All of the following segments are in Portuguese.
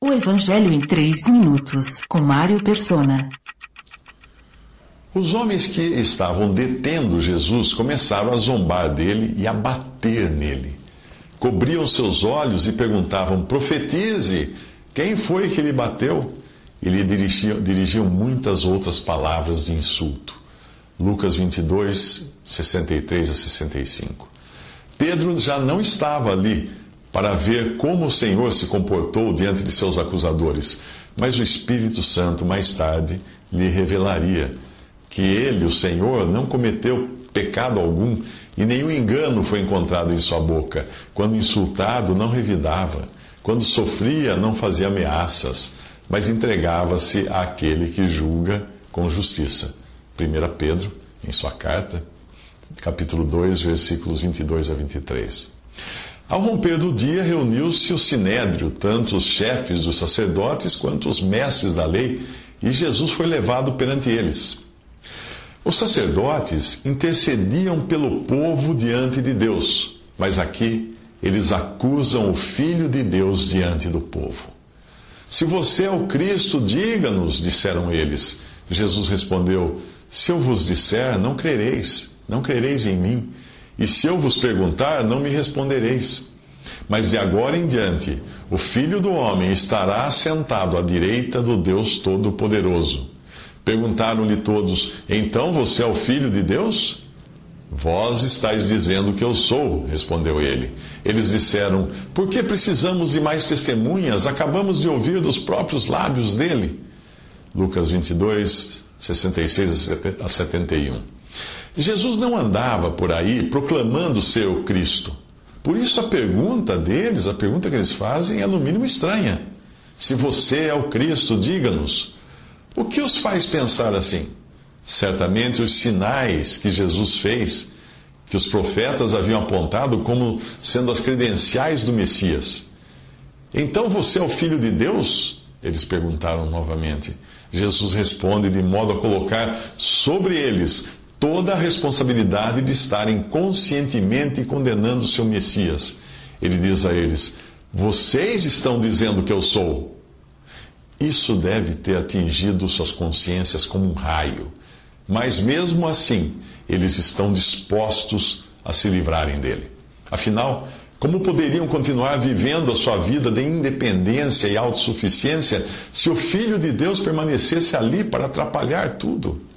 O Evangelho em 3 minutos, com Mário Persona. Os homens que estavam detendo Jesus começaram a zombar dele e a bater nele. Cobriam seus olhos e perguntavam: Profetize, quem foi que lhe bateu? E lhe dirigiam, dirigiam muitas outras palavras de insulto. Lucas 22, 63 a 65. Pedro já não estava ali para ver como o Senhor se comportou diante de seus acusadores, mas o Espírito Santo mais tarde lhe revelaria que ele, o Senhor, não cometeu pecado algum e nenhum engano foi encontrado em sua boca. Quando insultado, não revidava. Quando sofria, não fazia ameaças, mas entregava-se àquele que julga com justiça. 1 Pedro, em sua carta, capítulo 2, versículos 22 a 23. Ao romper do dia, reuniu-se o sinédrio, tanto os chefes dos sacerdotes quanto os mestres da lei, e Jesus foi levado perante eles. Os sacerdotes intercediam pelo povo diante de Deus, mas aqui eles acusam o Filho de Deus diante do povo. Se você é o Cristo, diga-nos, disseram eles. Jesus respondeu: Se eu vos disser, não crereis, não crereis em mim. E se eu vos perguntar, não me respondereis. Mas de agora em diante, o Filho do Homem estará sentado à direita do Deus Todo-Poderoso. Perguntaram-lhe todos: Então você é o Filho de Deus? Vós estáis dizendo que eu sou, respondeu ele. Eles disseram: Por que precisamos de mais testemunhas? Acabamos de ouvir dos próprios lábios dele. Lucas 22, 66 a 71. Jesus não andava por aí proclamando ser o Cristo. Por isso a pergunta deles, a pergunta que eles fazem, é no mínimo estranha. Se você é o Cristo, diga-nos. O que os faz pensar assim? Certamente os sinais que Jesus fez, que os profetas haviam apontado como sendo as credenciais do Messias. Então você é o Filho de Deus? Eles perguntaram novamente. Jesus responde de modo a colocar sobre eles toda a responsabilidade de estarem conscientemente condenando seu Messias. Ele diz a eles: Vocês estão dizendo que eu sou. Isso deve ter atingido suas consciências como um raio. Mas mesmo assim, eles estão dispostos a se livrarem dele. Afinal, como poderiam continuar vivendo a sua vida de independência e autossuficiência se o Filho de Deus permanecesse ali para atrapalhar tudo?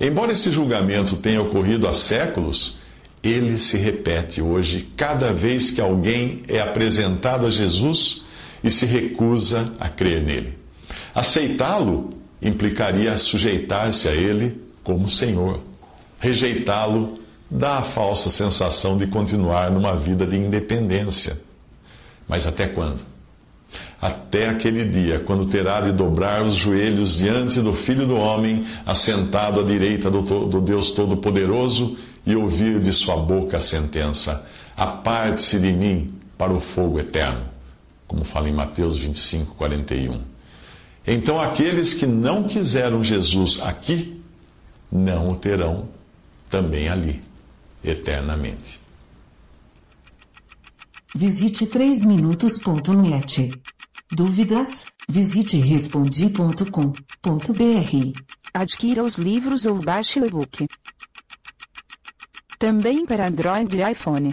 Embora esse julgamento tenha ocorrido há séculos, ele se repete hoje cada vez que alguém é apresentado a Jesus e se recusa a crer nele. Aceitá-lo implicaria sujeitar-se a ele como Senhor. Rejeitá-lo dá a falsa sensação de continuar numa vida de independência. Mas até quando? Até aquele dia, quando terá de dobrar os joelhos diante do Filho do Homem, assentado à direita do, do Deus Todo-Poderoso, e ouvir de sua boca a sentença: Aparte-se de mim para o fogo eterno, como fala em Mateus 25, 41. Então aqueles que não quiseram Jesus aqui, não o terão também ali, eternamente. Visite 3minutos.net. Dúvidas? Visite respondi.com.br. Adquira os livros ou baixe o e-book. Também para Android e iPhone.